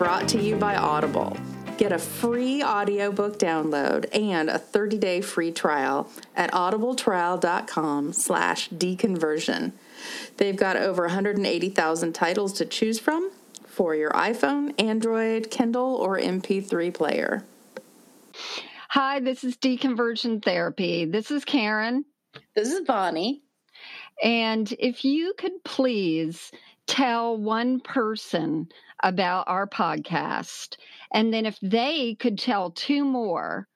brought to you by Audible. Get a free audiobook download and a 30-day free trial at audibletrial.com slash deconversion. They've got over 180,000 titles to choose from for your iPhone, Android, Kindle, or MP3 player. Hi, this is Deconversion Therapy. This is Karen. This is Bonnie. And if you could please tell one person about our podcast, and then if they could tell two more,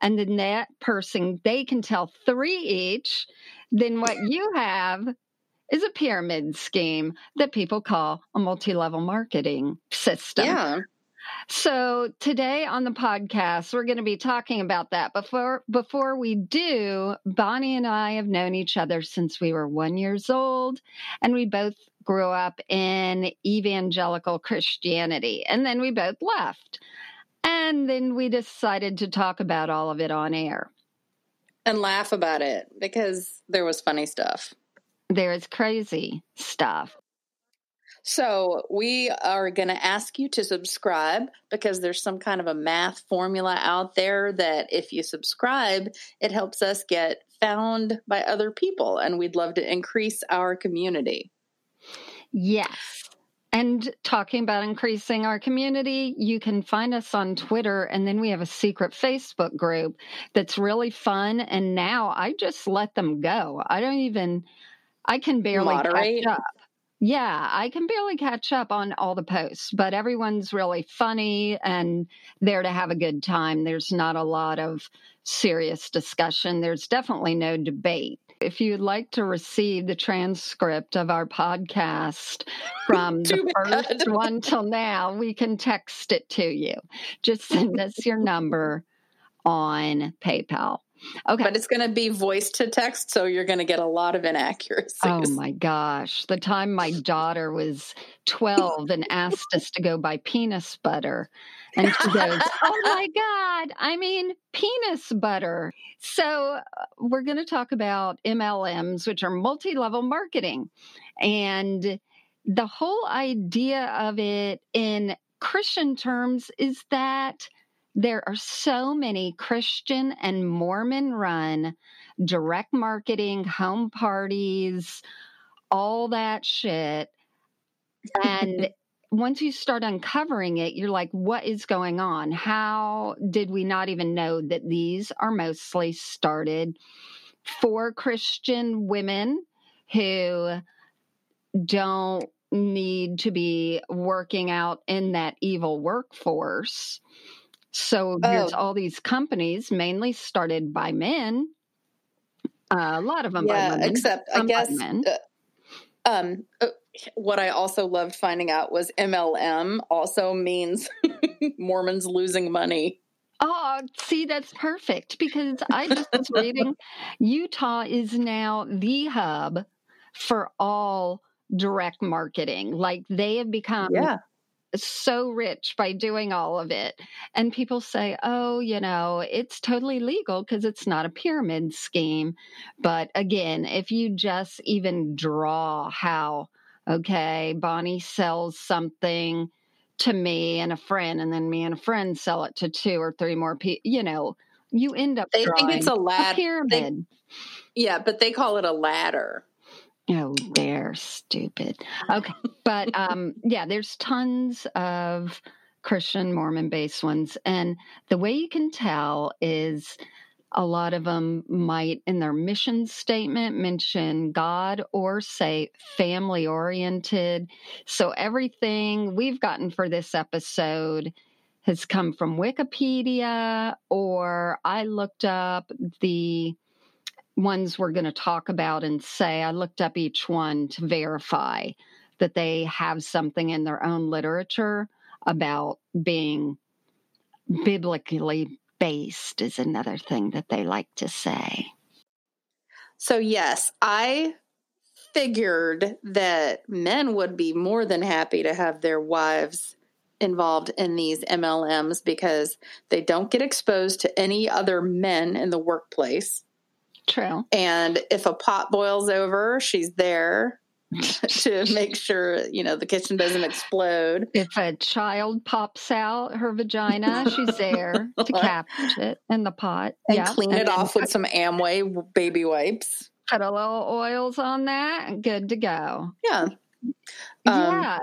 and then that person, they can tell three each, then what you have is a pyramid scheme that people call a multi level marketing system. Yeah. So today on the podcast, we're going to be talking about that. Before before we do, Bonnie and I have known each other since we were one years old, and we both grew up in evangelical Christianity, and then we both left, and then we decided to talk about all of it on air and laugh about it because there was funny stuff. There is crazy stuff. So, we are going to ask you to subscribe because there's some kind of a math formula out there that if you subscribe, it helps us get found by other people. And we'd love to increase our community. Yes. And talking about increasing our community, you can find us on Twitter. And then we have a secret Facebook group that's really fun. And now I just let them go. I don't even, I can barely Moderate. catch up. Yeah, I can barely catch up on all the posts, but everyone's really funny and there to have a good time. There's not a lot of serious discussion. There's definitely no debate. If you'd like to receive the transcript of our podcast from the first one till now, we can text it to you. Just send us your number on PayPal. Okay. But it's going to be voice to text, so you're going to get a lot of inaccuracies. Oh my gosh. The time my daughter was 12 and asked us to go buy penis butter. And she goes, Oh my God, I mean, penis butter. So uh, we're going to talk about MLMs, which are multi level marketing. And the whole idea of it in Christian terms is that there are so many Christian and Mormon run direct marketing, home parties, all that shit. And once you start uncovering it, you're like, what is going on? How did we not even know that these are mostly started for Christian women who don't need to be working out in that evil workforce? So there's Oh. all these companies, mainly started by men. Uh, a lot of them by yeah, women. except I guess uh, um, uh, what I also loved finding out was MLM also means Mormons losing money. Oh, see, that's perfect because I just was reading Utah is now the hub for all direct marketing. Like they have become so rich by doing all of it. And people say, oh, you know, it's totally legal because it's not a pyramid scheme. But again, if you just even draw how, okay, Bonnie sells something to me and a friend, and then me and a friend sell it to two or three more people, you know, you end up They think it's a ladder. they- pyramid. Yeah, but they call it a ladder. Oh, they're stupid. Okay. But um, yeah, there's tons of Christian Mormon based ones. And the way you can tell is a lot of them might, in their mission statement, mention God or say family oriented. So everything we've gotten for this episode has come from Wikipedia, or I looked up the ones we're going to talk about and say, I looked up each one to verify that they have something in their own literature about being biblically based, is another thing that they like to say. So, yes, I figured that men would be more than happy to have their wives involved in these MLMs because they don't get exposed to any other men in the workplace. True. And if a pot boils over, she's there to make sure you know the kitchen doesn't explode. If a child pops out her vagina, she's there to catch it in the pot and yeah. clean and it off with some Amway baby wipes. Put a little oils on that, good to go. Yeah, um, yeah.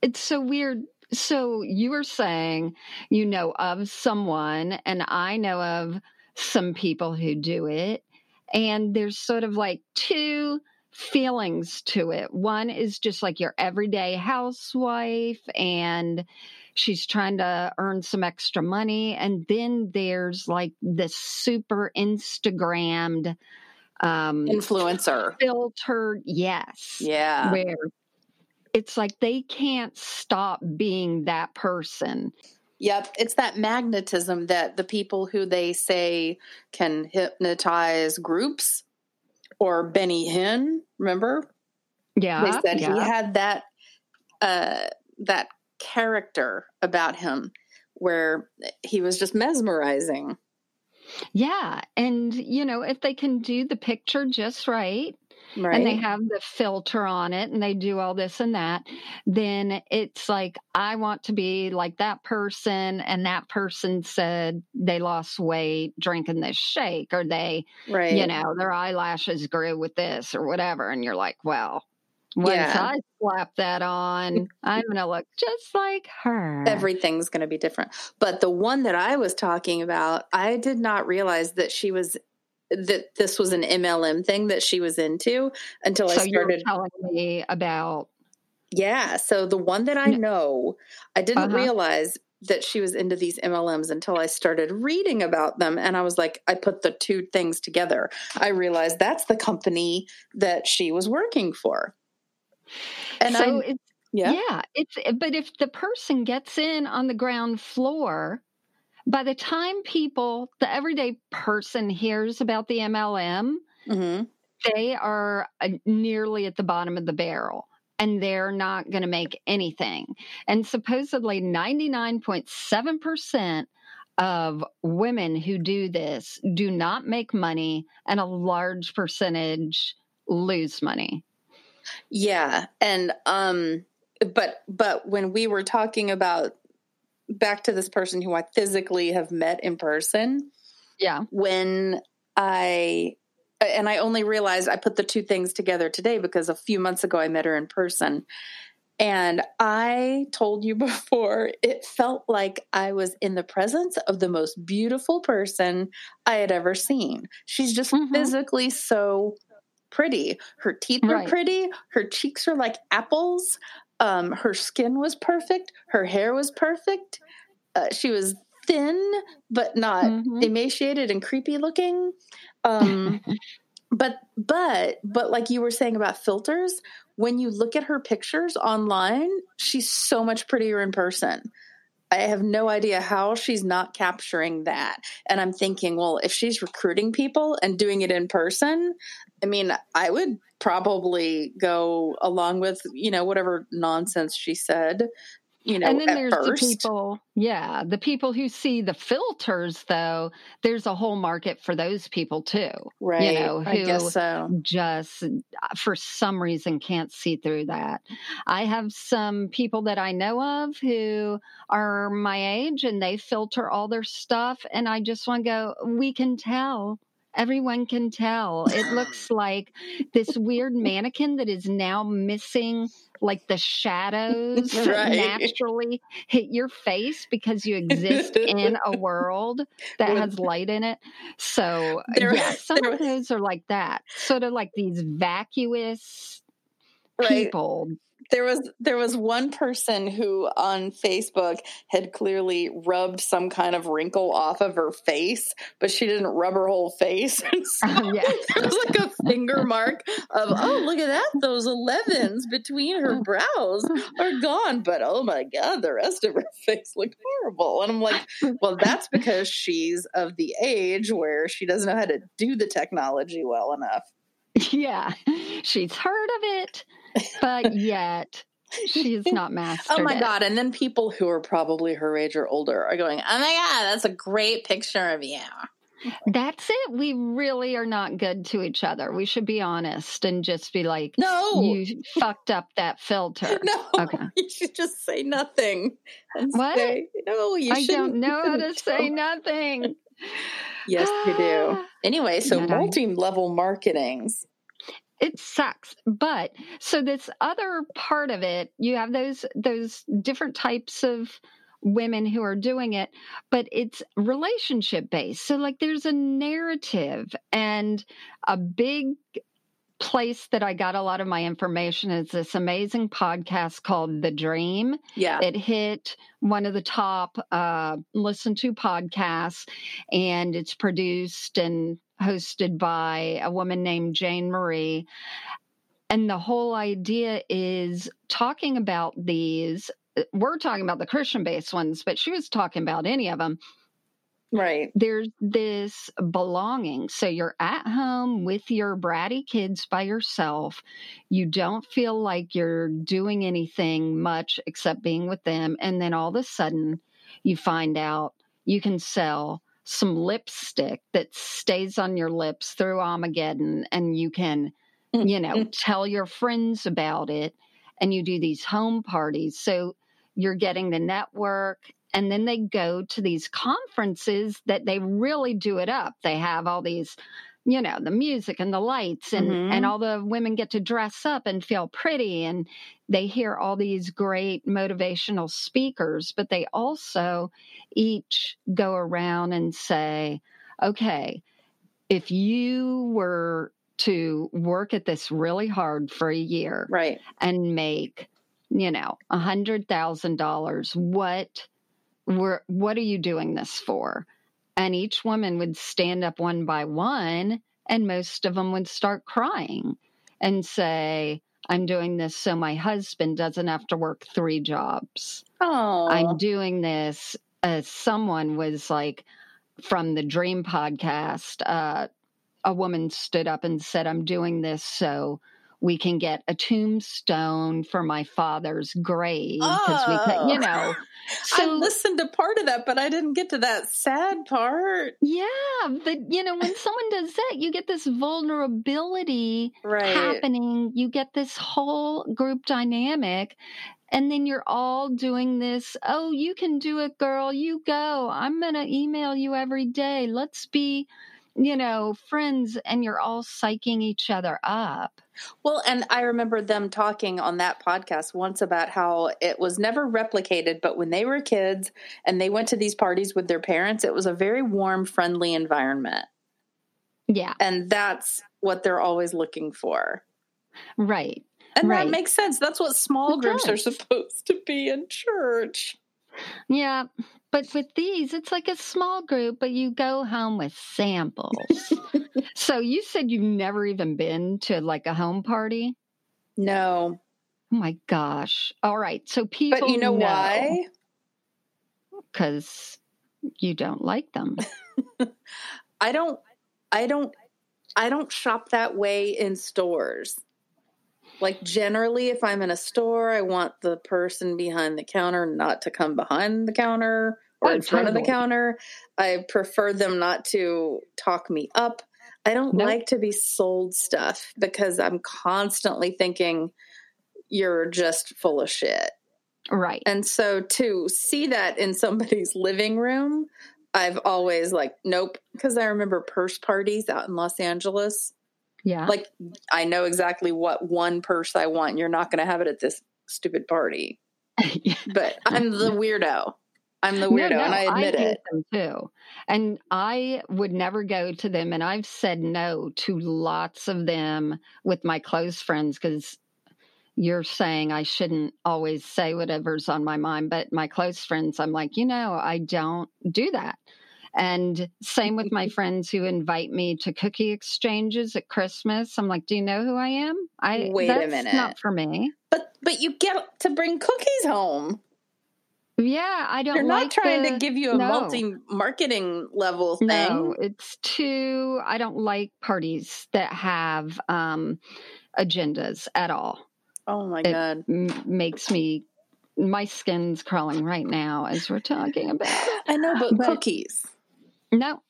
It's so weird. So you were saying you know of someone, and I know of some people who do it, and there's sort of like two feelings to it. One is just like your everyday housewife and she's trying to earn some extra money. And then there's like this super Instagrammed um, influencer filtered, yes. Yeah. Where it's like they can't stop being that person. Yep, it's that magnetism that the people who they say can hypnotize groups or Benny Hinn, remember? Yeah. They said yeah. he had that uh that character about him where he was just mesmerizing. Yeah, and you know, if they can do the picture just right, right. and they have the filter on it and they do all this and that, then it's like, I want to be like that person. And that person said they lost weight drinking this shake, or they, right. you know, their eyelashes grew with this or whatever. And you're like, well, once yeah. I slap that on, I'm going to look just like her. Everything's going to be different. But the one that I was talking about, I did not realize that she was that this was an MLM thing that she was into until so I started telling me about. Yeah, so the one that I know, I didn't uh-huh. realize that she was into these MLMs until I started reading about them. And I was like, I put the two things together. I realized that's the company that she was working for. And so I, it's, yeah. yeah, it's, but if the person gets in on the ground floor, by the time people, the everyday person hears about the MLM, mm-hmm. they are uh, nearly at the bottom of the barrel and they're not going to make anything. And supposedly 99.7% of women who do this do not make money and a large percentage lose money. Yeah, and um but but when we were talking about back to this person who I physically have met in person. Yeah. When I and I only realized I put the two things together today because a few months ago I met her in person. And I told you before, it felt like I was in the presence of the most beautiful person I had ever seen. She's just mm-hmm. physically so pretty. Her teeth right. are pretty. Her cheeks are like apples. Um, her skin was perfect. Her hair was perfect. Uh, she was thin, but not mm-hmm. emaciated and creepy looking. Um, but but but like you were saying about filters, when you look at her pictures online, she's so much prettier in person. I have no idea how she's not capturing that. And I'm thinking, well, if she's recruiting people and doing it in person, I mean, I would probably go along with, you know, whatever nonsense she said you know, and then there's first. the people, yeah, the people who see the filters, though. There's a whole market for those people too, right? You know, who so. just uh, for some reason can't see through that. I have some people that I know of who are my age, and they filter all their stuff, and I just want to go. We can tell everyone can tell. It looks like this weird mannequin that is now missing like the shadows right. naturally hit your face because you exist in a world that has light in it. So uh, there, yeah, some there, of those are like that. Sort of like these vacuous right. people there was there was one person who on Facebook had clearly rubbed some kind of wrinkle off of her face, but she didn't rub her whole face. so yeah. there was like a finger mark of oh look at that those 11s between her brows are gone, but oh my god the rest of her face looked horrible. And I'm like, well that's because she's of the age where she doesn't know how to do the technology well enough. Yeah, she's heard of it but yet she is not mastered. oh my it. god! And then people who are probably her age or older are going, "Oh my god, that's a great picture of you." That's it. We really are not good to each other. We should be honest and just be like, No. you fucked up that filter. No, Okay. you should just say nothing. What? say- no, you I shouldn't. don't know how to say nothing. Yes, you do. Anyway, so multi-level marketings. It sucks but so this other part of it you have those those different types of women who are doing it but it's relationship based so like there's a narrative and a big place that i got a lot of my information is this amazing podcast called the dream Yeah. it hit one of the top uh, listen to podcasts, and it's produced and hosted by a woman named Jane Marie. And the whole idea is talking about these. Uh, we're talking about the Christian based ones, but she was talking about any of them right. there's this belonging. So you're at home with your bratty kids by yourself. You don't feel like you're doing anything much except being with them. And then all of a sudden, you find out you can sell some lipstick that stays on your lips through Armageddon and you can, mm, you know, mm. tell your friends about it. And you do these home parties. So you're getting the network and then they go to these conferences that they really do it up they have all these you know the music and the lights and Mhm. and all the women get to dress up and feel pretty and they hear all these great motivational speakers but they also each go around and say okay if you were to work at this really hard for a year Right. and make you know a hundred thousand dollars what were what are you doing this for and each woman would stand up one by one and most of them would start crying and say i'm doing this so my husband doesn't have to work three jobs Oh. i'm doing this as someone was like from the dream podcast uh, a woman stood up and said i'm doing this so we can get a tombstone for my father's grave because we could oh, you Oh. know I listened to part of that, but I didn't get to that sad part. yeah but you know when someone does that you get this vulnerability Right. happening you get this whole group dynamic and then you're all doing this oh you can do it girl you go i'm going to email you every day let's be you know friends and you're all psyching each other up Well, and I remember them talking on that podcast once about how it was never replicated, but when they were kids and they went to these parties with their parents, it was a very warm, friendly environment. yeah And that's what they're always looking for. right And Right. that makes sense. That's what small It groups are supposed to be in church. Yeah but with these it's like a small group but you go home with samples so you said you've never even been to like a home party No. Oh my gosh. All right. So people But you know why? Because you don't like them. I don't I don't I don't shop that way in stores. Like generally if I'm in a store, I want the person behind the counter not to come behind the counter or Oh, in front of the counter. I prefer them not to talk me up. I don't Nope. like to be sold stuff because I'm constantly thinking you're just full of shit. Right. And so to see that in somebody's living room, I've always like, nope. Because I remember purse parties out in Los Angeles. Yeah. Like, I know exactly what one purse I want. You're not going to have it at this stupid party. Yeah. But I'm the weirdo. I'm the weirdo, no, and I admit hate it. too. And I would never go to them. And I've said no to lots of them with my close friends because you're saying I shouldn't always say whatever's on my mind. But my close friends, I'm like, you know, I don't do that. And same with my friends who invite me to cookie exchanges at Christmas. I'm like, do you know who I am? I Wait a minute. not for me. But but you get to bring cookies home. Yeah, I don't They're not like trying the- to give you a no. multi marketing level thing. No, it's too. I don't like parties that have um, agendas at all. Oh my It- god. M- makes me. My skin's crawling right now as we're talking about. I know, but, But- cookies. No,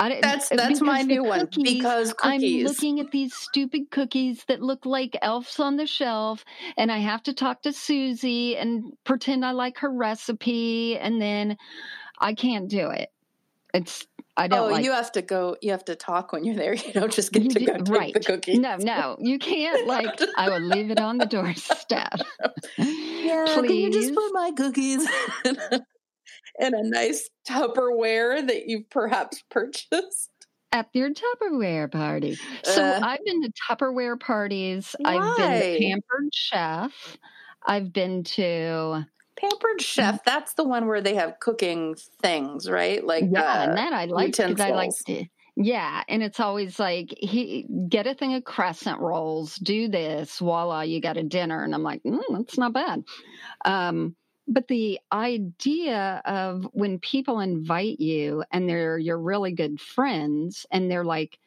I, That's that's my the new one cookies, because I'm looking at these stupid cookies that look like elves on the shelf, and I have to talk to Susie and pretend I like her recipe, and then I can't do it. It's I oh, don't like you have to go. You have to talk when you're there. You don't just get to do- go take the right. cookies. no, no, you can't. Like I would leave it on the doorstep. Yeah, can you just put my cookies in a, nice Tupperware that you've perhaps purchased? at your Tupperware party. So Uh. I've been to Tupperware parties. I've been to Pampered Chef. I've been to Pampered Chef. That's the one where they have cooking things, right? Like yeah, uh, and that I like because I like to. Yeah, and it's always like he get a thing of crescent rolls, do this, voila, you got a dinner, and I'm like, mm, that's not bad. Um, but the idea of when people invite you and they're your really good friends, and they're like,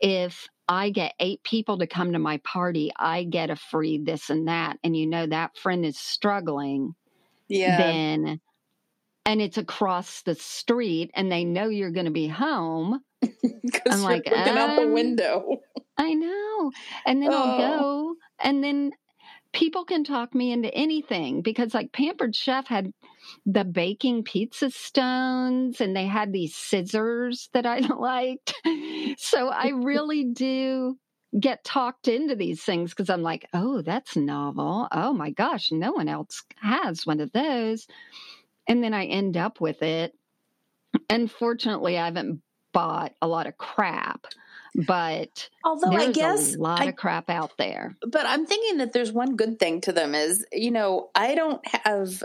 if I get eight people to come to my party, I get a free this and that, and you know that friend is struggling, yeah. then and it's across the street and they know you're going to be home I'm like, looking out the um, window. i know and then i'll Oh. go and then people can talk me into anything because like pampered chef had the baking pizza stones and they had these scissors that i liked. So i really do get talked into these things because i'm like oh that's novel. Oh my gosh no one else has one of those. And then i end up with it. Unfortunately i haven't bought a lot of crap but Although I guess a lot I of crap out there but I'm thinking that there's one good thing to them is, you know, I don't have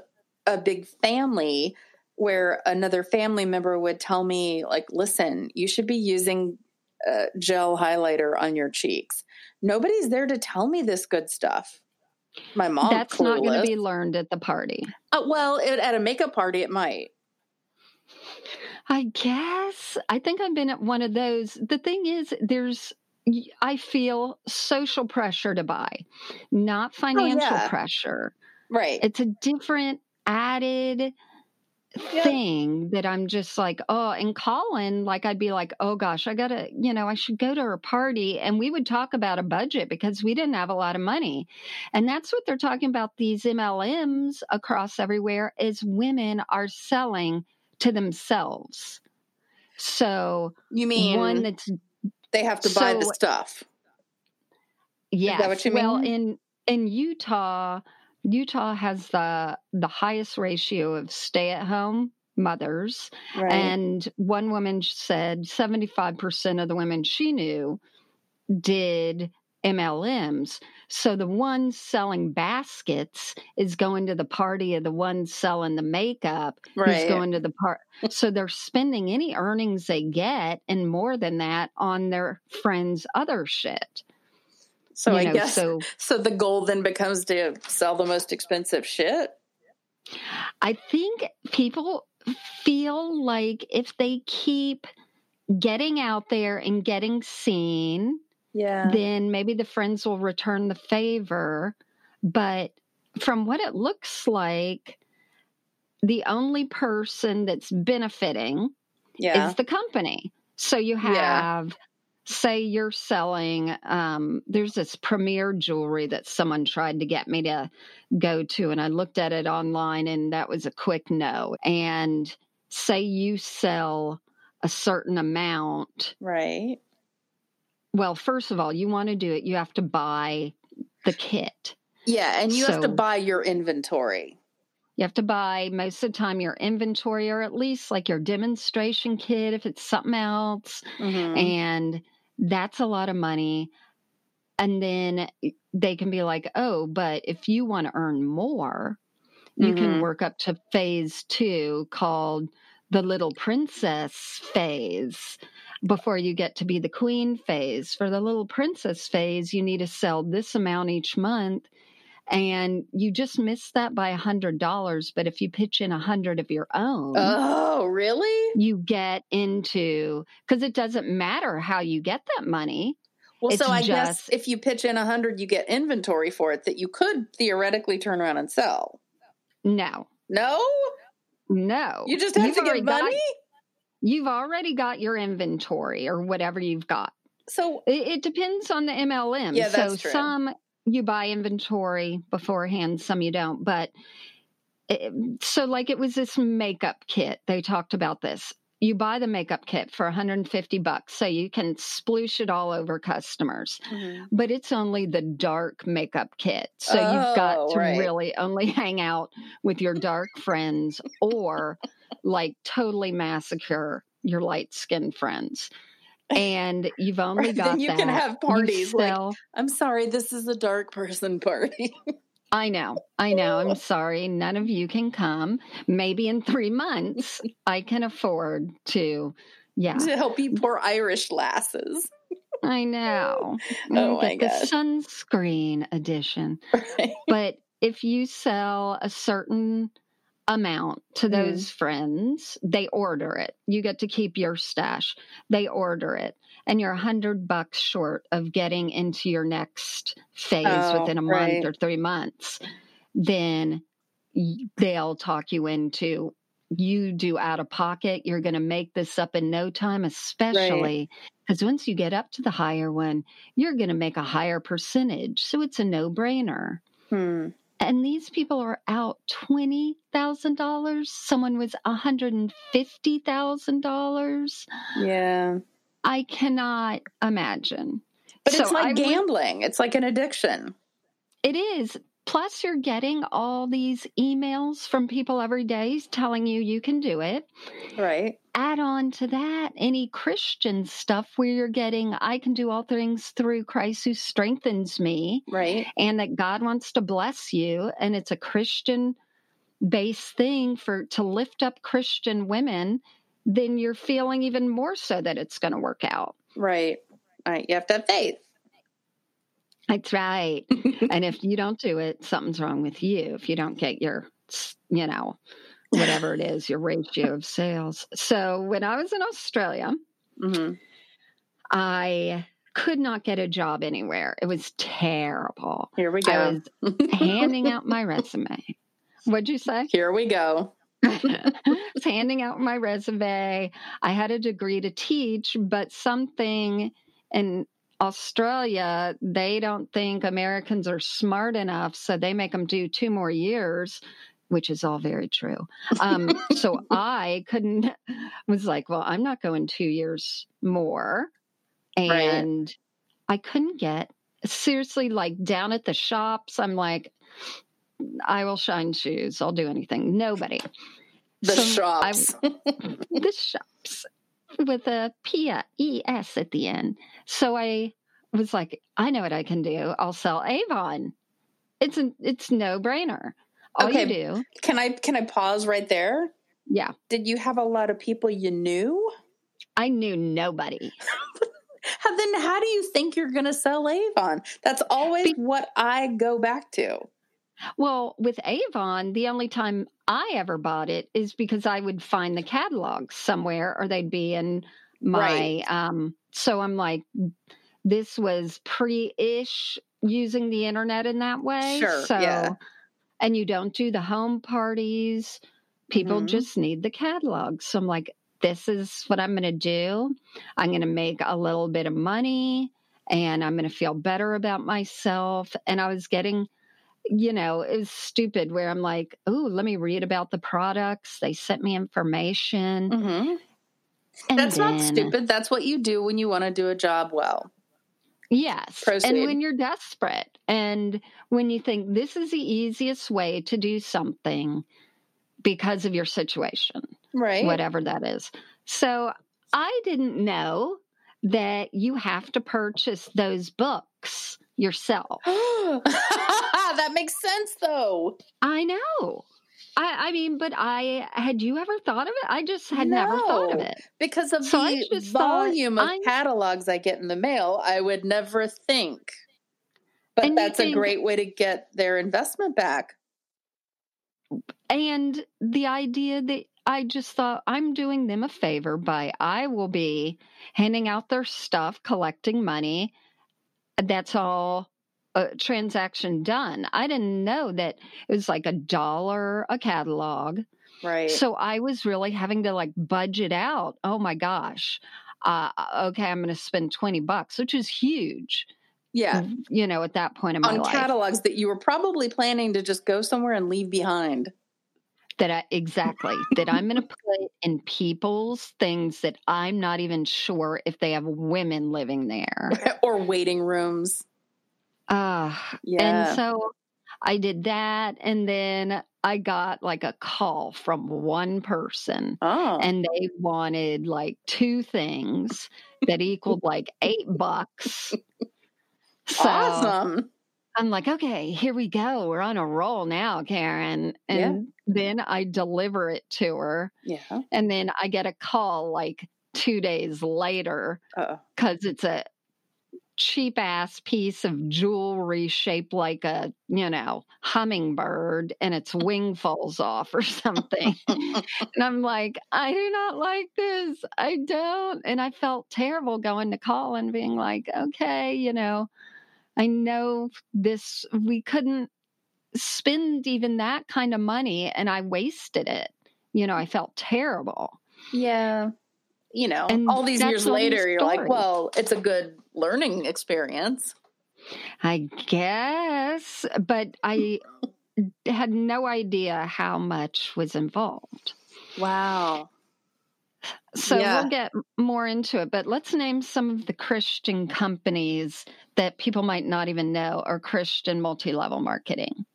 a big family where another family member would tell me, like, listen, you should be using uh, gel highlighter on your cheeks. Nobody's there to tell me this good stuff. My mom, that's not going to be learned at the party Uh, well, it, at a makeup party, it might. I guess. I think I've been at one of those. The thing is, there's, I feel social pressure to buy, not oh, financial Oh, yeah. pressure. Right. It's a different added Yeah. thing that I'm just like, oh, and Colin, like, I'd be like, oh gosh, I gotta, you know, I should go to her party. And we would talk about a budget because we didn't have a lot of money. And that's what they're talking about these MLMs across everywhere is women are selling to themselves. So you mean one that's they have to buy the so- stuff? yes, what you well mean? in in Utah, Utah has the the highest ratio of stay at home mothers. Right. And one woman said 75% of the women she knew did MLMs. So the one selling baskets is going to the party of the one selling the makeup who's going to the part. So they're spending any earnings they get and more than that on their friends' other shit. so You I know, guess so So the goal then becomes to sell the most expensive shit. I think people feel like if they keep getting out there and getting seen, Yeah. then maybe the friends will return the favor. But from what it looks like, the only person that's benefiting yeah. is the company. So you Yeah. have, say, you're selling, um, there's this premier jewelry that someone tried to get me to go to, and I looked at it online, and that was a quick no. And say you sell a certain amount. right. Well, first of all, you want to do it, you have to buy the kit. Yeah, and you have to buy your inventory. You have to buy most of the time your inventory or at least like your demonstration kit if it's something else. Mhm. and that's a lot of money and then they can be like oh but if you want to earn more you can Mhm. work up to phase two called the little princess phase before you get to be the queen phase for the little princess phase you need to sell this amount each month and you just miss that by a hundred dollars but if you pitch in a hundred of your own Oh, really? you get into because it doesn't matter how you get that money. Well, It's so I guess if you pitch in a hundred, you get inventory for it that you could theoretically turn around and sell. No, No, no. you just have You've to get already got- money. You've already got your inventory or whatever you've got. So it, it depends on the MLM. Yeah, so that's true. some you buy inventory beforehand, some you don't. But it, so, like, it was this makeup kit. They talked about this. You buy the makeup kit for 150 bucks, so you can sploosh it all over customers. Mhm. But it's only the dark makeup kit, so you've got Oh, to right. really only hang out with your dark friends, or like totally massacre your light skinned friends. And you've only got then you that. can have parties like I'm sorry, this is a dark person party. I know, I know. I'm sorry, none of you can come. Maybe in three months, I can afford to. Yeah, to help you poor Irish lasses. I know. Oh Mm, my Get gosh. the sunscreen edition. Right. But if you sell a certain amount to Mhm. those friends, they order it. You get to keep your stash. They order it. And you're a hundred bucks short of getting into your next phase Oh, within a right. month or three months. Then they'll talk you into you do out of pocket. You're going to make this up in no time, especially because once you get up to the higher one, you're going to make a higher percentage. So it's a no brainer. Hmm. And these people are out twenty thousand dollars. Someone was a hundred and fifty thousand dollars. Yeah. I cannot imagine. But So it's like I gambling. It's like an addiction. It is. Plus, you're getting all these emails from people every day telling you you can do it. Right. Add on to that any Christian stuff where you're getting, I can do all things through Christ who strengthens me. Right. and that God wants to bless you and it's a Christian based thing for to lift up Christian women, then you're feeling even more so that it's going to work out. Right. Right. You have to have faith. That's right. and if you don't do it, something's wrong with you. If you don't get your, you know, whatever it is, your ratio of sales. So when I was in Australia, hmm I could not get a job anywhere. It was terrible. Here we I go. was handing out my resume. What'd you say? Here we go. I was handing out my resume. I had a degree to teach, but something in Australia, they don't think Americans are smart enough, so they make them do two more years, which is all very true. Um, so I couldn't, was like, well, I'm not going two years more. Right. And I couldn't get, seriously, like down at the shops, I'm like, I will shine shoes. I'll do anything. Nobody. The So I- shops. the shops with a P E S at the end. So I was like, I know what I can do. I'll sell Avon. It's a, it's no brainer. All Okay. you do, can I can I pause right there? yeah. Did you have a lot of people you knew? I knew nobody. How, then how do you think you're going to sell Avon? That's always Be- what I go back to. Well, with Avon, the only time I ever bought it is because I would find the catalog somewhere or they'd be in my Right. um so I'm like this was pre-ish using the internet in that way. Sure, So yeah. and you don't do the home parties. People Mhm. just need the catalog. So I'm like this is what I'm going to do. I'm going to make a little bit of money and I'm going to feel better about myself and I was getting you know, it was stupid where I'm like, oh, let me read about the products. They sent me information. hmm And That's not stupid. That's what you do when you want to do a job well. Yes. Proceed. And when you're desperate and when you think this is the easiest way to do something because of your situation, Right. whatever that is. So I didn't know that you have to purchase those books yourself. that makes sense though. I know. I, I mean, but I had you ever thought of it? I just had never thought of it. Because of So the just thought, volume of I'm- catalogs I get in the mail, I would never think. But that's a great way to get their investment back. And the idea that I just thought I'm doing them a favor by I will be handing out their stuff, collecting money. That's all a transaction done. I didn't know that it was like a dollar a catalog Right. So I was really having to like budget out. Oh my gosh. Uh, okay, I'm going to spend 20 bucks, which is huge. Yeah. You know, at that point in my On life. catalogs that you were probably planning to just go somewhere and leave behind. That I exactly that I'm going to put in people's things that I'm not even sure if they have women living there. or waiting rooms. Uh, Yeah. and so I did that and then I got like a call from one person oh. and they wanted like two things that equaled like 8 bucks. So awesome. I'm like, okay, here we go. We're on a roll now, Karen. And Yeah. then I deliver it to her. Yeah. And then I get a call like two days later because it's a cheap ass piece of jewelry shaped like a, you know, hummingbird and its wing falls off or something. and I'm like, I do not like this. I don't. And I felt terrible going to call and being like, okay, you know, I know this, we couldn't spend even that kind of money and I wasted it. You know, I felt terrible. Yeah. You know, And all these years later, you're like, well, it's a good learning experience. I guess, but I had no idea how much was involved. Wow. So Yeah. we'll get more into it, but let's name some of the Christian companies that people might not even know are Christian multi level marketing.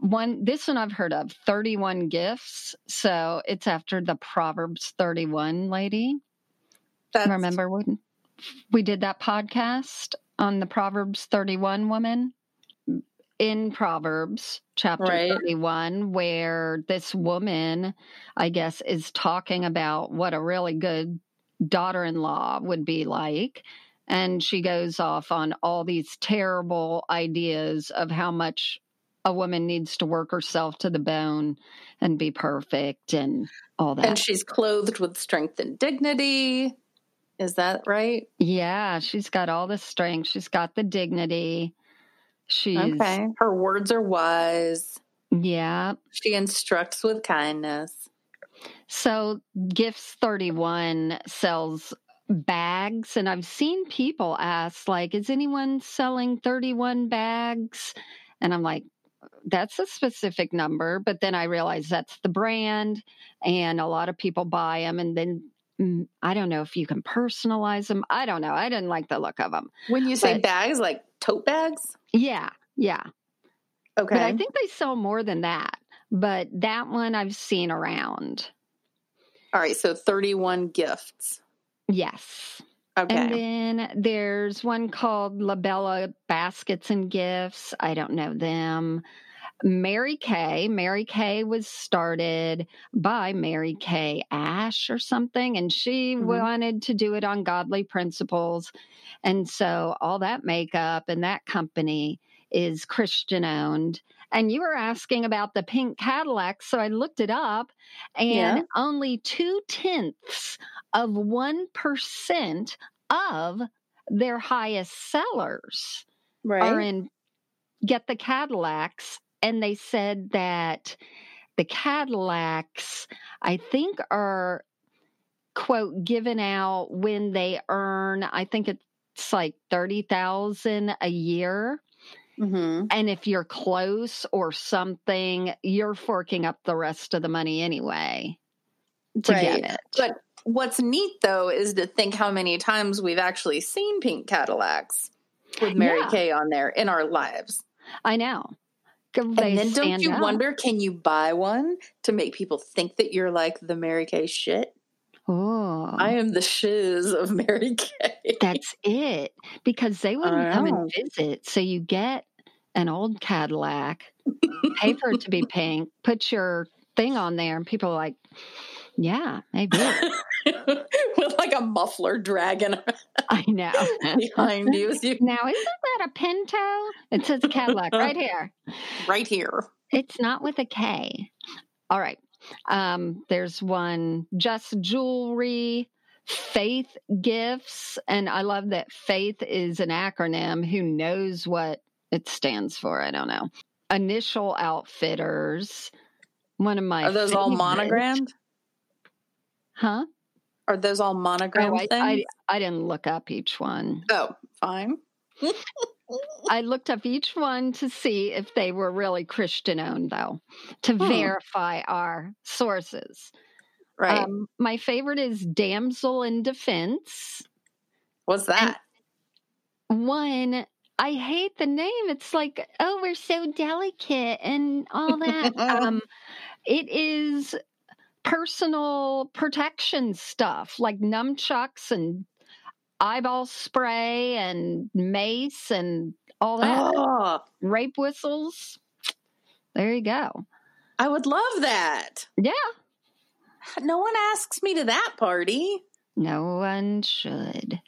One, this one I've heard of 31 Gifts. So it's after the Proverbs 31 lady. That's, Remember when we did that podcast on the Proverbs 31 woman? In Proverbs chapter Right. 31, where this woman, I guess, is talking about what a really good daughter in law would be like. And she goes off on all these terrible ideas of how much a woman needs to work herself to the bone and be perfect and all that. And she's clothed with strength and dignity. Is that right? Yeah, she's got all the strength. She's got the dignity. She's Okay. Her words are wise. yeah. She instructs with kindness. So Gifts 31 sells bags and I've seen people ask like is anyone selling 31 bags? And I'm like that's a specific number, but then I realize that's the brand and a lot of people buy them and then mm, I don't know if you can personalize them. I don't know. I didn't like the look of them. When you say But- bags, like tote bags? Yeah, yeah. Okay. But I think they sell more than that. But that one I've seen around. All right. So 31 gifts. Yes. Okay. And then there's one called Labella Baskets and Gifts. I don't know them. Mary Kay. Mary Kay was started by Mary Kay Ash or something, and she Mhm. wanted to do it on godly principles. And so all that makeup and that company is Christian owned. And you were asking about the pink Cadillac, so I looked it up, and Yeah. only two tenths of 1% of their highest sellers right. are in Get the Cadillacs. And they said that the Cadillacs, I think, are, quote, given out when they earn, I think it's like 30,000 a year. hmm And if you're close or something, you're forking up the rest of the money anyway to Right. get it. But what's neat though is to think how many times we've actually seen pink Cadillacs with Mary Yeah. Kay on there in our lives. I know. And then don't you out. wonder can you buy one to make people think that you're like the Mary Kay shit? Oh, I am the shiz of Mary Kay. that's it. Because they wouldn't come know. and visit. So you get an old Cadillac, pay for it to be pink, put your thing on there, and people are like, yeah, maybe. with like a muffler dragging I know. behind you, as you Now, isn't that a Pinto? It says Cadillac right here. right here. It's not with a K. All right. Um, there's one just jewelry, faith gifts. And I love that faith is an acronym. Who knows what it stands for? I don't know. Initial outfitters. One of my Are those all monogrammed? Huh? Are those all monogrammed Oh, I, I, things? I didn't look up each one. oh, fine. I looked up each one to see if they were really Christian owned, though, to Hmm. verify our sources. Right. Um, my favorite is Damsel in Defense. What's that? One, I hate the name. It's like, oh, we're so delicate and all that. um, it is personal protection stuff like nunchucks and eyeball spray and mace and all that. oh, Rape whistles. There you go. I would love that. Yeah. No one asks me to that party. No one should.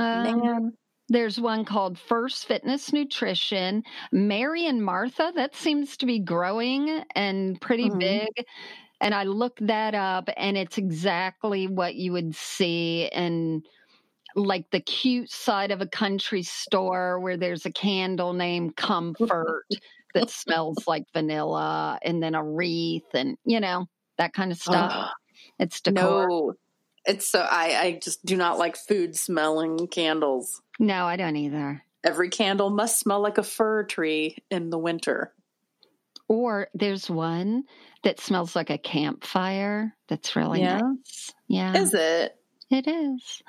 Um, Man. There's one called First Fitness Nutrition. Mary and Martha, that seems to be growing and pretty Mhm. big. And I looked that up, and it's exactly what you would see in like the cute side of a country store where there's a candle named Comfort that smells like vanilla, and then a wreath, and you know, that kind of stuff. Ugh, It's decor. no. It's so I, I just do not like food smelling candles. no, I don't either. Every candle must smell like a fir tree in the winter. Or there's one that smells like a campfire. That's really Yeah? nice. Yeah, Is it? it is.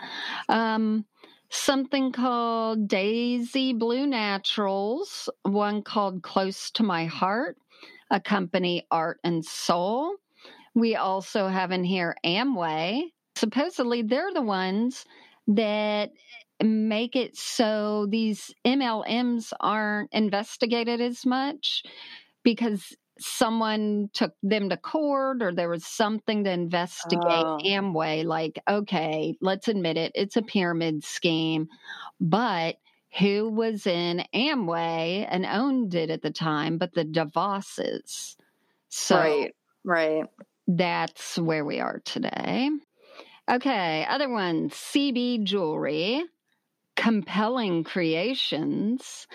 Um, something called Daisy Blue Naturals. One called Close to My Heart. A company Art and Soul. We also have in here Amway. Supposedly, they're the ones that make it so these MLMs aren't investigated as much because someone took them to court or there was something to investigate Oh. Amway. Like, okay, let's admit it, it's a pyramid scheme. But who was in Amway and owned it at the time? But the DeVosses. So right. Right. that's where we are today. Okay, other ones CB Jewelry, Compelling Creations,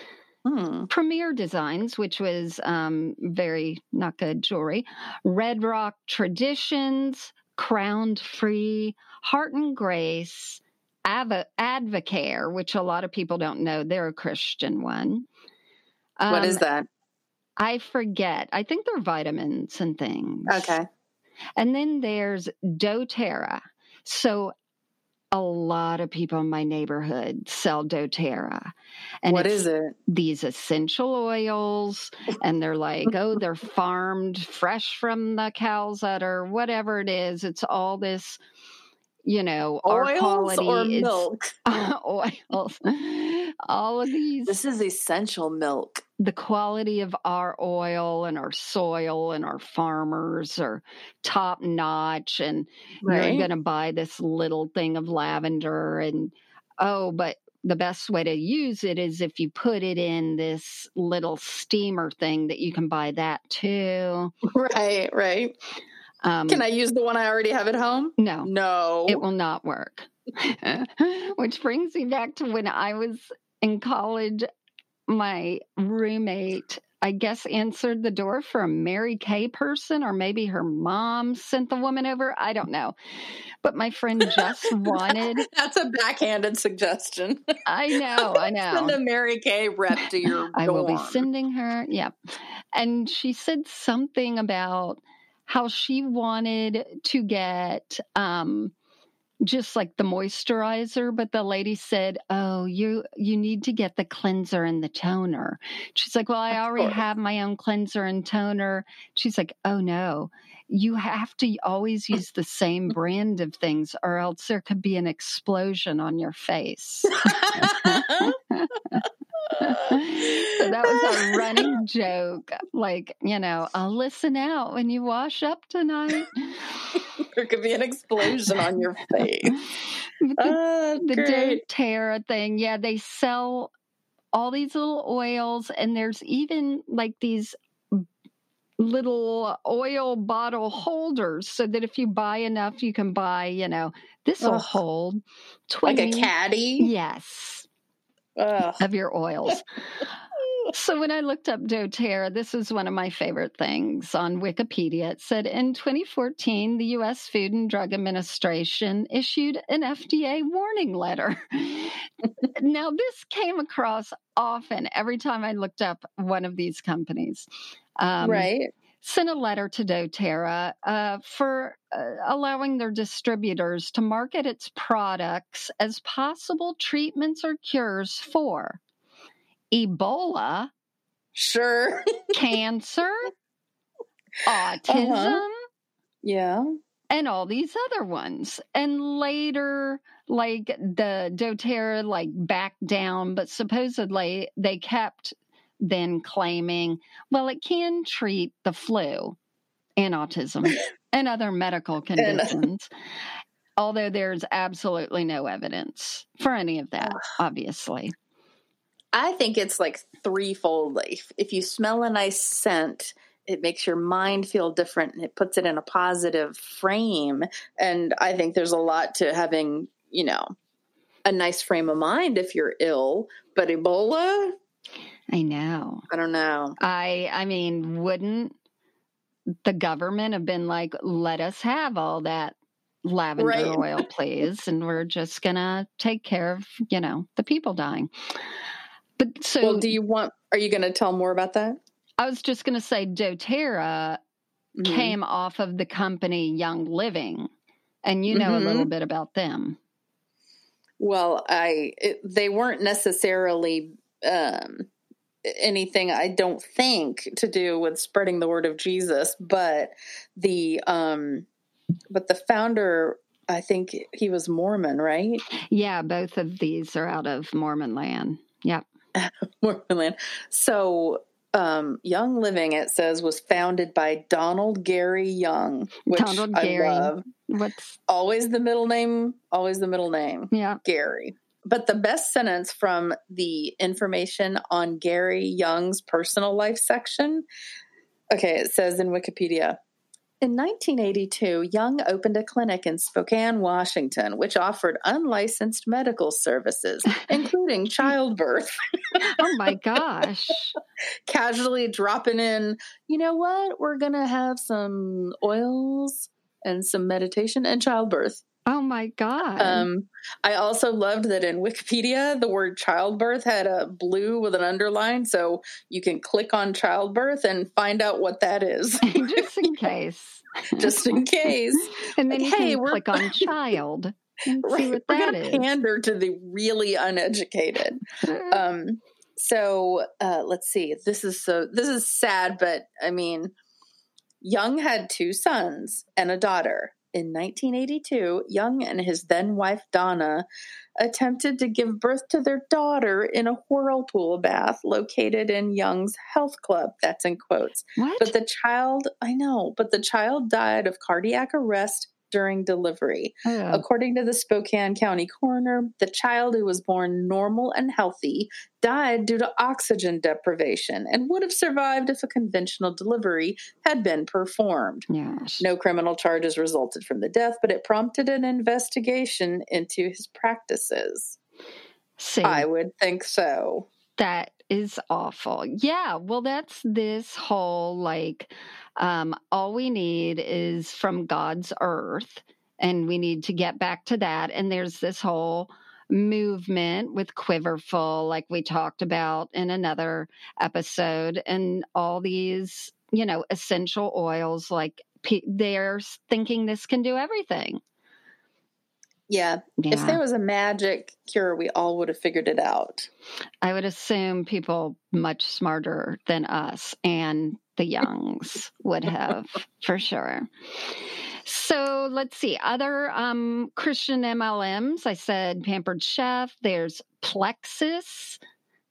Hmm. Premier Designs, which was um, very not good jewelry, Red Rock Traditions, Crowned Free, Heart and Grace, Ava, Advocare, which a lot of people don't know. They're a Christian one. what Um, is that? I forget. I think they're vitamins and things. Okay. And then there's doTERRA. So a lot of people in my neighborhood sell doTERRA. And what it's is it? these essential oils and they're like, oh, they're farmed fresh from the cows that or whatever it is. It's all this, you know, our Oils quality or is milk? oils. All of these This is essential milk. The quality of our oil and our soil and our farmers are top notch and Right. you're going to buy this little thing of lavender and oh but the best way to use it is if you put it in this little steamer thing that you can buy that too Right. Right. um, Can I use the one I already have at home? no No. it will not work which brings me back to when i was in college my roommate i guess answered the door for a mary kay person or maybe her mom sent the woman over i don't know but my friend just wanted That's a backhanded suggestion. i know i Send know a Mary Kay rep to your I will be sending her. Yeah. And she said something about how she wanted to get um just like the moisturizer, but the lady said, "Oh, you you need to get the cleanser and the toner." She's like, "Well, I Of already course. have my own cleanser and toner." She's like, "Oh no. You have to always use the same brand of things or else there could be an explosion on your face." so that was a running joke. Like, you know, I'll listen out when you wash up tonight. there could be an explosion on your face. the Oh, the great. doTERRA thing, yeah, they sell all these little oils, and there's even like these little oil bottle holders so that if you buy enough, you can buy, you know, this will hold Like a caddy. Yes, Ugh. of your oils. so when I looked up doTERRA, this is one of my favorite things on Wikipedia. It said in 2014, the U.S. Food and Drug Administration issued an FDA warning letter. now, this came across often every time I looked up one of these companies. Um, right. Sent a letter to doTERRA uh, for uh, allowing their distributors to market its products as possible treatments or cures for Ebola, sure, cancer, autism, uh-huh. yeah, and all these other ones. And later, like the doTERRA, like backed down, but supposedly they kept then claiming, well, it can treat the flu and autism and other medical conditions. although there's absolutely no evidence for any of that, obviously. I think it's like threefold. If, if you smell a nice scent, it makes your mind feel different and it puts it in a positive frame. And I think there's a lot to having, you know, a nice frame of mind if you're ill. But Ebola, I know. I don't know. I I mean, wouldn't the government have been like, let us have all that lavender right. oil, please, and we're just gonna take care of, you know, the people dying. But so, well, do you want? Are you going to tell more about that? I was just going to say, doTERRA mm-hmm. came off of the company Young Living, and you know mm-hmm. a little bit about them. Well, I it, they weren't necessarily um, anything I don't think to do with spreading the word of Jesus, but the um, but the founder I think he was Mormon, right? Yeah, both of these are out of Mormon land. Yep. Mormon land. So, um, Young Living, it says, was founded by Donald Gary Young, which Donald I Gary. love. What's always the middle name? Always the middle name. Yeah, Gary. But the best sentence from the information on Gary Young's personal life section. Okay, it says in Wikipedia in 1982, Young opened a clinic in Spokane, Washington, which offered unlicensed medical services, including childbirth. oh my gosh. Casually dropping in, you know what? We're going to have some oils and some meditation and childbirth. Oh my god! Um, I also loved that in Wikipedia the word childbirth had a blue with an underline, so you can click on childbirth and find out what that is, just in case. just in case. and then like, you hey, can click on child. And right, see what we're that gonna pander to the really uneducated. um, so uh, let's see. This is so. This is sad, but I mean, Young had two sons and a daughter. In 1982, Young and his then wife Donna attempted to give birth to their daughter in a whirlpool bath located in Young's health club. That's in quotes. What? But the child, I know, but the child died of cardiac arrest during delivery. Oh. According to the Spokane County coroner, the child who was born normal and healthy died due to oxygen deprivation and would have survived if a conventional delivery had been performed. Yes. No criminal charges resulted from the death, but it prompted an investigation into his practices. See, I would think so. That is awful. Yeah, well, that's this whole like, um, all we need is from God's earth, and we need to get back to that. And there's this whole movement with Quiverful, like we talked about in another episode, and all these, you know, essential oils, like they're thinking this can do everything. Yeah. yeah. If there was a magic cure, we all would have figured it out. I would assume people much smarter than us and the Youngs would have for sure. So let's see. Other um, Christian MLMs, I said Pampered Chef. There's Plexus,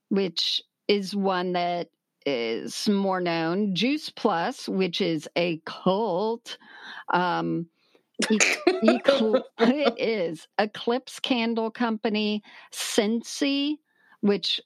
which is one that is more known. Juice Plus, which is a cult. Um, it is Eclipse Candle Company, Scentsy, which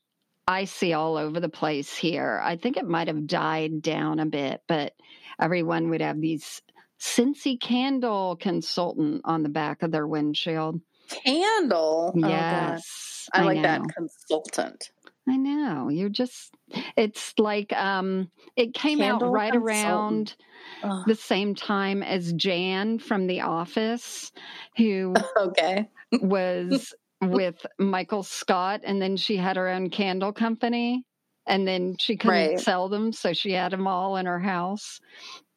I see all over the place here. I think it might have died down a bit, but everyone would have these Scentsy candle consultant on the back of their windshield. Candle? Oh, yes. Oh, I like I that consultant. I know. You're just it's like um it came Candle out right consultant. around Ugh. the same time as Jan from The Office, who Okay. was with Michael Scott, and then she had her own candle company, and then she couldn't Right. sell them, so she had them all in her house.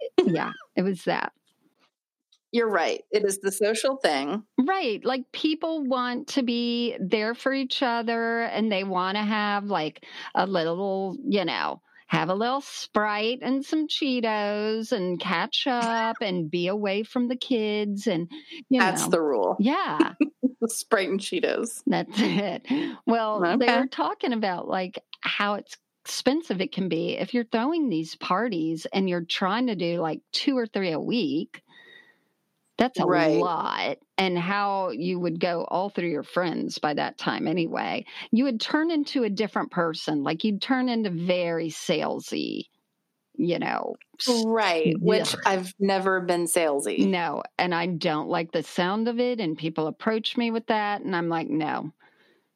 yeah, it was that. You're right. It is the social thing. Right. Like people want to be there for each other and they want to have like a little, you know, have a little Sprite and some Cheetos and catch up and be away from the kids. And, you That's know, the rule. yeah, Sprite and Cheetos. that's it. Well, they Okay. were talking about like how it's expensive it can be if you're throwing these parties and you're trying to do like two or three a week. That's a Right. lot. And how you would go all through your friends by that time anyway. You would turn into a different person. Like you'd turn into very salesy, you know. Right. Which I've never been salesy. No. And I don't like the sound of it. And people approach me with that. And I'm like, no,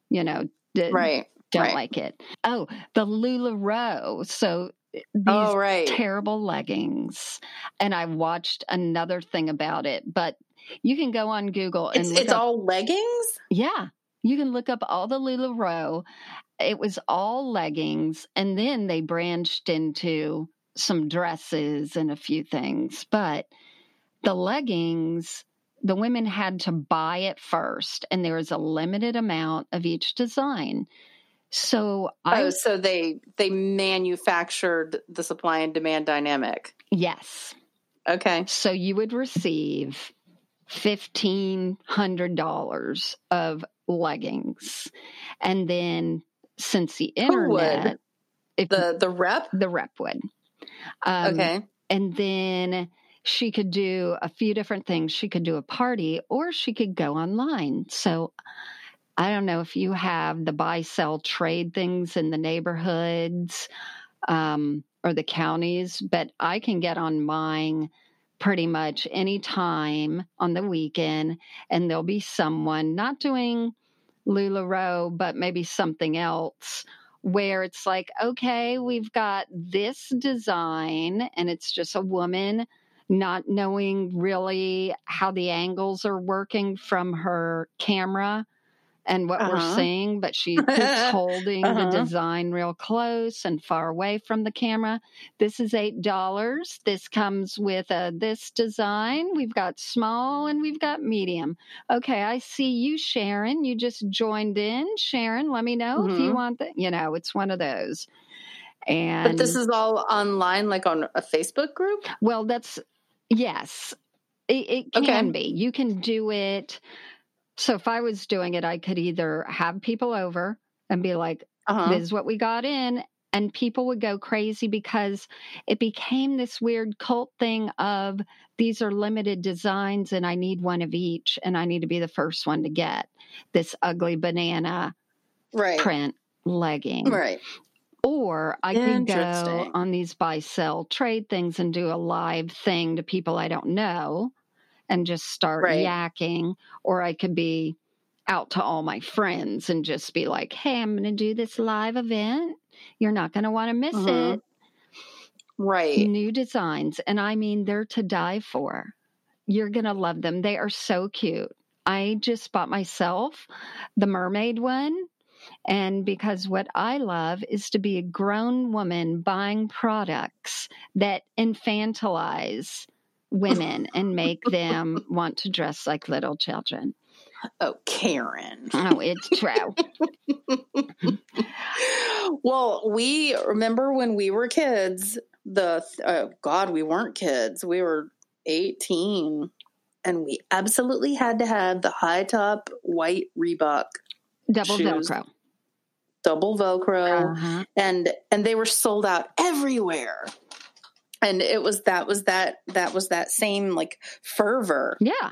you know, d- Right. don't right. like it. Oh, the LuLaRoe. So these Oh, right. terrible leggings. And I watched another thing about it, but you can go on Google and It's it's up, all leggings? yeah, you can look up all the LuLaRoe. It was all leggings, and then they branched into some dresses and a few things. But the leggings, the women had to buy it first, and there was a limited amount of each design. So I Oh, so they they manufactured the supply and demand dynamic. yes, Okay. So you would receive fifteen hundred dollars of leggings, and then since the internet, if the, The rep the rep? rep would, um, okay. and then she could do a few different things. She could do a party, or she could go online. So. I don't know if you have the buy, sell, trade things in the neighborhoods um, or the counties, but I can get on mine pretty much any time on the weekend, and there'll be someone not doing LuLaRoe, but maybe something else where it's like, okay, we've got this design, and it's just a woman not knowing really how the angles are working from her camera and what we're Uh-huh. seeing, but she keeps holding Uh-huh. the design real close and far away from the camera. This is eight dollars. This comes with a this design. We've got small and we've got medium. Okay, I see you, Sharon. You just joined in, Sharon. Let me know if you Mhm. want that. You know, it's one of those. And But this is all online, like on a Facebook group? well, that's yes, it, it Okay. can be. You can do it. So if I was doing it, I could either have people over and be like, Uh-huh. this is what we got in. And people would go crazy because it became this weird cult thing of these are limited designs and I need one of each and I need to be the first one to get this ugly banana Right. print legging. Right. Or I can go on these buy, sell, trade things and do a live thing to people I don't know and just start Right. yakking. Or I could be out to all my friends and just be like, hey, I'm going to do this live event. You're not going to want to miss Mhm. it. Right. New designs. And I mean, they're to die for. You're going to love them. They are so cute. I just bought myself the mermaid one. And because what I love is to be a grown woman buying products that infantilize women and make them want to dress like little children. Oh, Karen. Oh, it's true. well, we remember when we were kids, the oh God, we weren't kids. We were 18 and we absolutely had to have the high top white Reebok Double Shoes. Velcro. double velcro Uh-huh. and and they were sold out everywhere. And it was that was that that was that same like fervor Yeah.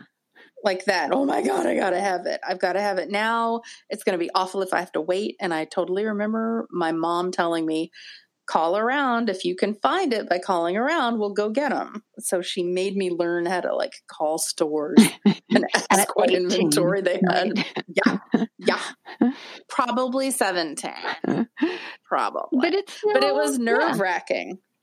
like that. Oh my God, I gotta have it. I've gotta have it now. It's gonna be awful if I have to wait. And I totally remember my mom telling me, call around. If you can find it by calling around, we'll go get them. So she made me learn how to like call stores and ask what 18, inventory they had. Right. Yeah. Yeah. Probably 17. Probably. But it's but it still- was yeah.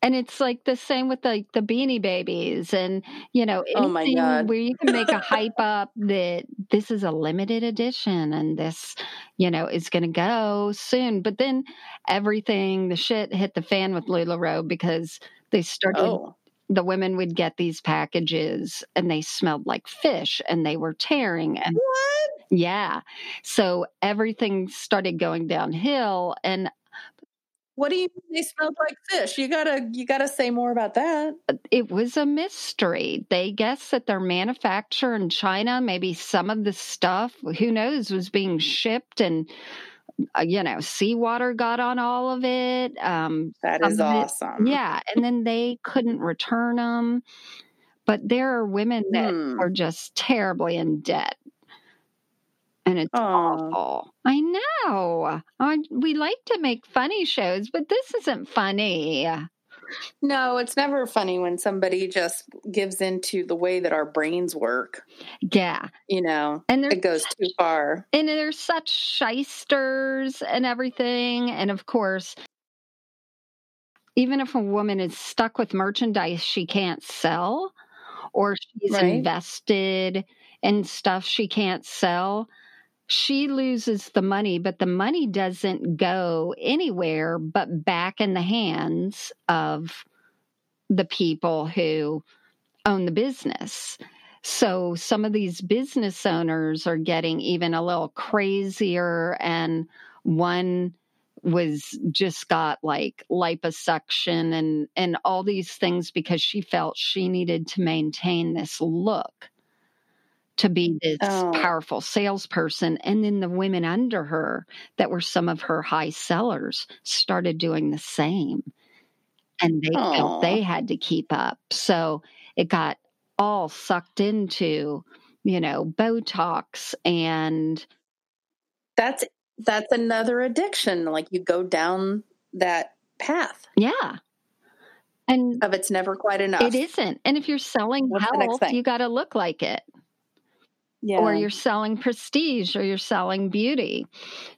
And it's like the same with like the beanie babies and you know Oh anything God. where you can make a hype up that this is a limited edition and this you know is going to go soon but then everything the shit hit the fan with LuLaRoe because they started Oh. the women would get these packages and they smelled like fish and they were tearing and What? yeah so everything started going downhill and What do you mean they smelled like fish? You gotta you gotta say more about that. it was a mystery. They guess that their manufacture in China, maybe some of the stuff, who knows, was being shipped and, uh, you know, seawater got on all of it. Um, That is of it- awesome. yeah. And then they couldn't return them. But there are women that Hmm. are just terribly in debt. And it's Aw. awful. I know. I, we like to make funny shows, but this isn't funny. No, it's never funny when somebody just gives into the way that our brains work. Yeah. You know, And it goes too far. and there's such shysters and everything and of course even if a woman is stuck with merchandise she can't sell or she's Right. invested in stuff she can't sell she loses the money but the money doesn't go anywhere but back in the hands of the people who own the business. So some of these business owners are getting even a little crazier and one was just got like liposuction and and all these things because she felt she needed to maintain this look to be this Oh. powerful salesperson and then the women under her that were some of her high sellers started doing the same and they felt they had to keep up so it got all sucked into you know botox and That's that's another addiction. Like you go down that path yeah and of it's never quite enough. it isn't and if you're selling What's health you got to look like it Yeah. or you're selling prestige or you're selling beauty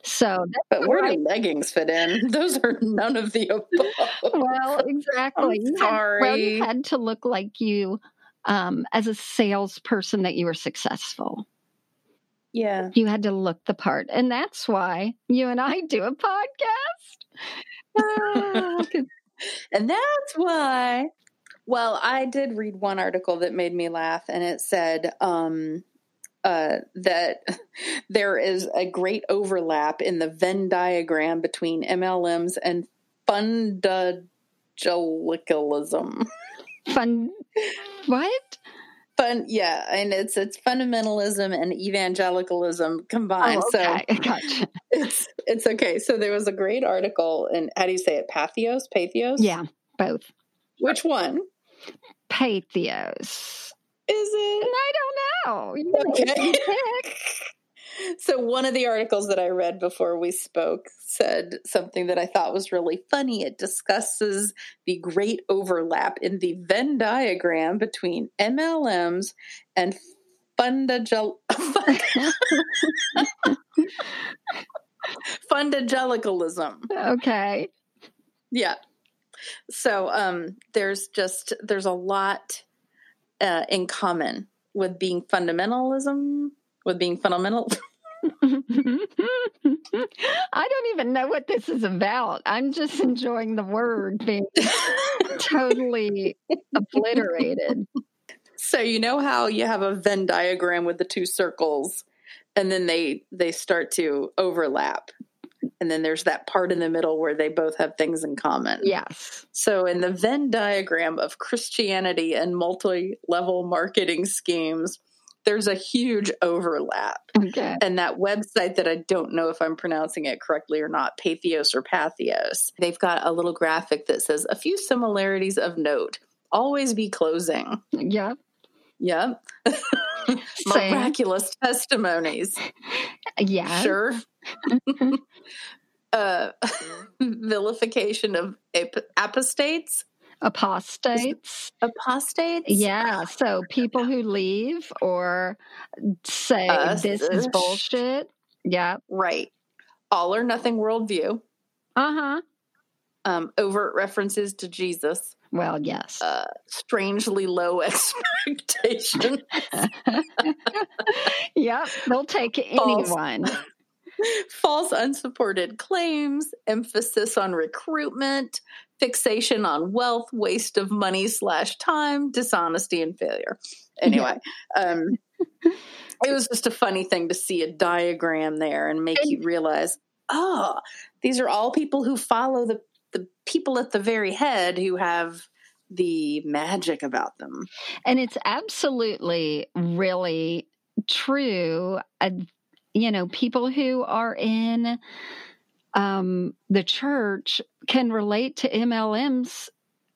so but where right. do leggings fit in? Those are none of the above. well exactly I'm You had- well you had to look like you um, as a salesperson that you were successful yeah. you had to look the part and that's why you and i do a podcast Ah, And that's why. Well, I did read one article that made me laugh, and it said um, uh, that there is a great overlap in the Venn diagram between MLMs and fundamentalism. fun what Fun, yeah, and it's it's fundamentalism and evangelicalism combined. oh, okay gotcha So it's it's okay. So there was a great article, and how do you say it? Pathos, Pathos. yeah both Which one pathos is it? i don't know You Okay. you so one of the articles that I read before we spoke said something that I thought was really funny. It discusses the great overlap in the Venn diagram between MLMs and fundagel- fundagelicalism. okay Yeah. So um, there's just there's a lot uh, in common with being fundamentalism, with being fundamental. I don't even know what this is about. I'm just enjoying the word being totally obliterated. so you know how you have a Venn diagram with the two circles, and then they they start to overlap, and then there's that part in the middle where they both have things in common. Yes. So in the Venn diagram of Christianity and multi-level marketing schemes, there's a huge overlap. Okay. and that website that I don't know if I'm pronouncing it correctly or not, Pathos or Pathos, they've got a little graphic that says a few similarities of note. Always be closing. Yeah. Yep. Same. Miraculous testimonies. Yeah. Sure. uh, vilification of ap- apostates. Apostates. Apostates? Yeah. So people who leave or say Us. this is bullshit. Yeah. Right. all or nothing worldview, Uh huh. um, overt references to Jesus, Well, yes. uh, strangely low expectations, yep. They'll take False. anyone. false unsupported claims, emphasis on recruitment, fixation on wealth, waste of money slash time, dishonesty, and failure. Anyway, um, it was just a funny thing to see a diagram there and make you realize, oh, these are all people who follow the the people at the very head who have the magic about them. And it's absolutely really true. Uh, you know, people who are in um, the church can relate to MLMs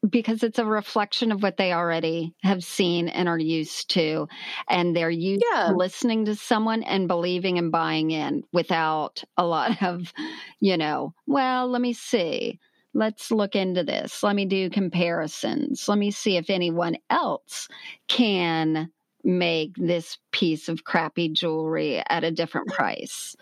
because it's a reflection of what they already have seen and are used to. And they're used Yeah. to listening to someone and believing and buying in without a lot of, you know, well, let me see. Let's look into this. Let me do comparisons. Let me see if anyone else can make this piece of crappy jewelry at a different price.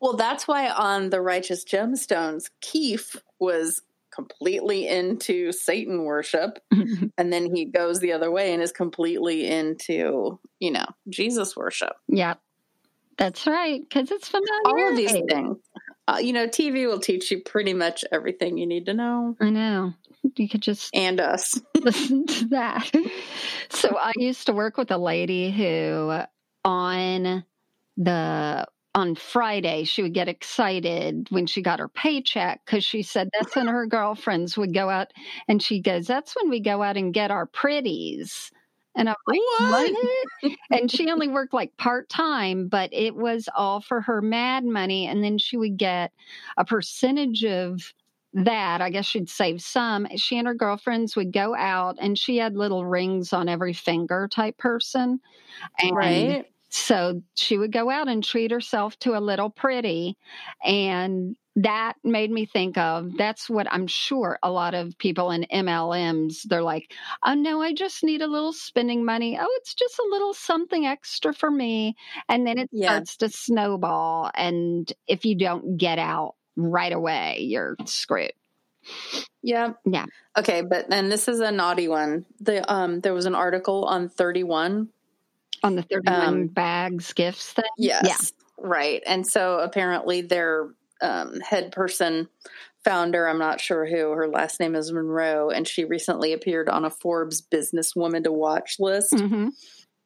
Well, that's why on the Righteous Gemstones, Keefe was completely into Satan worship. And then he goes the other way and is completely into, you know, Jesus worship. yep. That's right. Because it's familiar. All of these things. Uh, you know, TV will teach you pretty much everything you need to know, I know. You could just and us. listen to that. So I used to work with a lady who on the on Friday she would get excited when she got her paycheck because she said that's when her girlfriends would go out and she goes, That's when we go out and get our pretties. And I'm like, What? what? and she only worked like part time, but it was all for her mad money. And then she would get a percentage of that. I guess she'd save some. She and her girlfriends would go out, and she had little rings on every finger type person. And Right? so she would go out and treat herself to a little pretty. And that made me think of that's what I'm sure a lot of people in MLMs, they're like, oh no, I just need a little spending money. Oh, it's just a little something extra for me. And then it Yeah. starts to snowball. And if you don't get out right away, you're screwed. Yeah. Yeah. Okay, but then this is a naughty one. The um there was an article on 31 On the 31 Um, bags gifts thing. Yes. Right. And so apparently their um, head person, founder, I'm not sure who, her last name is Monroe, and she recently appeared on a Forbes businesswoman to watch list. Yeah. hmm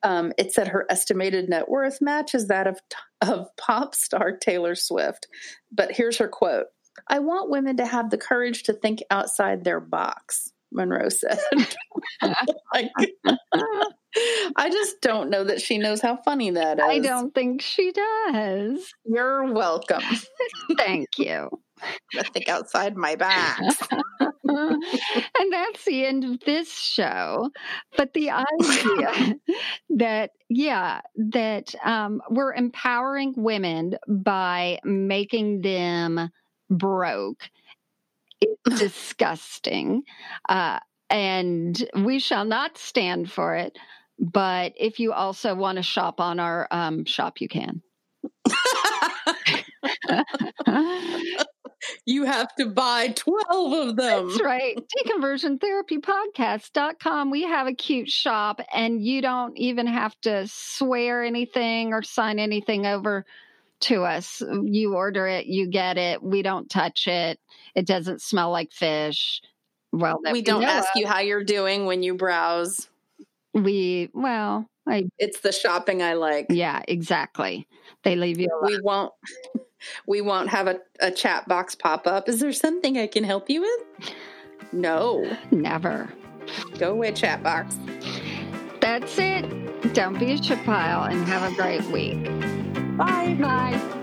Um, it said her estimated net worth matches that of, of pop star Taylor Swift. But here's her quote I want women to have the courage to think outside their box, Monroe said. like, I just don't know that she knows how funny that is. I don't think she does. You're welcome. Thank you. I think outside my box. and that's the end of this show. But the idea that, yeah, that um, we're empowering women by making them broke is disgusting. Uh, and we shall not stand for it. But if you also want to shop on our um, shop, you can. you have to buy 12 of them. That's right. Deconversiontherapypodcast.com. We have a cute shop, and you don't even have to swear anything or sign anything over to us. You order it, you get it. We don't touch it. It doesn't smell like fish. Well, We don't ask of. you how you're doing when you browse. We, well, I, It's the shopping I like. yeah, exactly. They leave you alone. We won't we won't have a, a chat box pop up. Is there something I can help you with? No. Never. Go away, chat box. That's it. Don't be a shit pile and have a great week. Bye. Bye.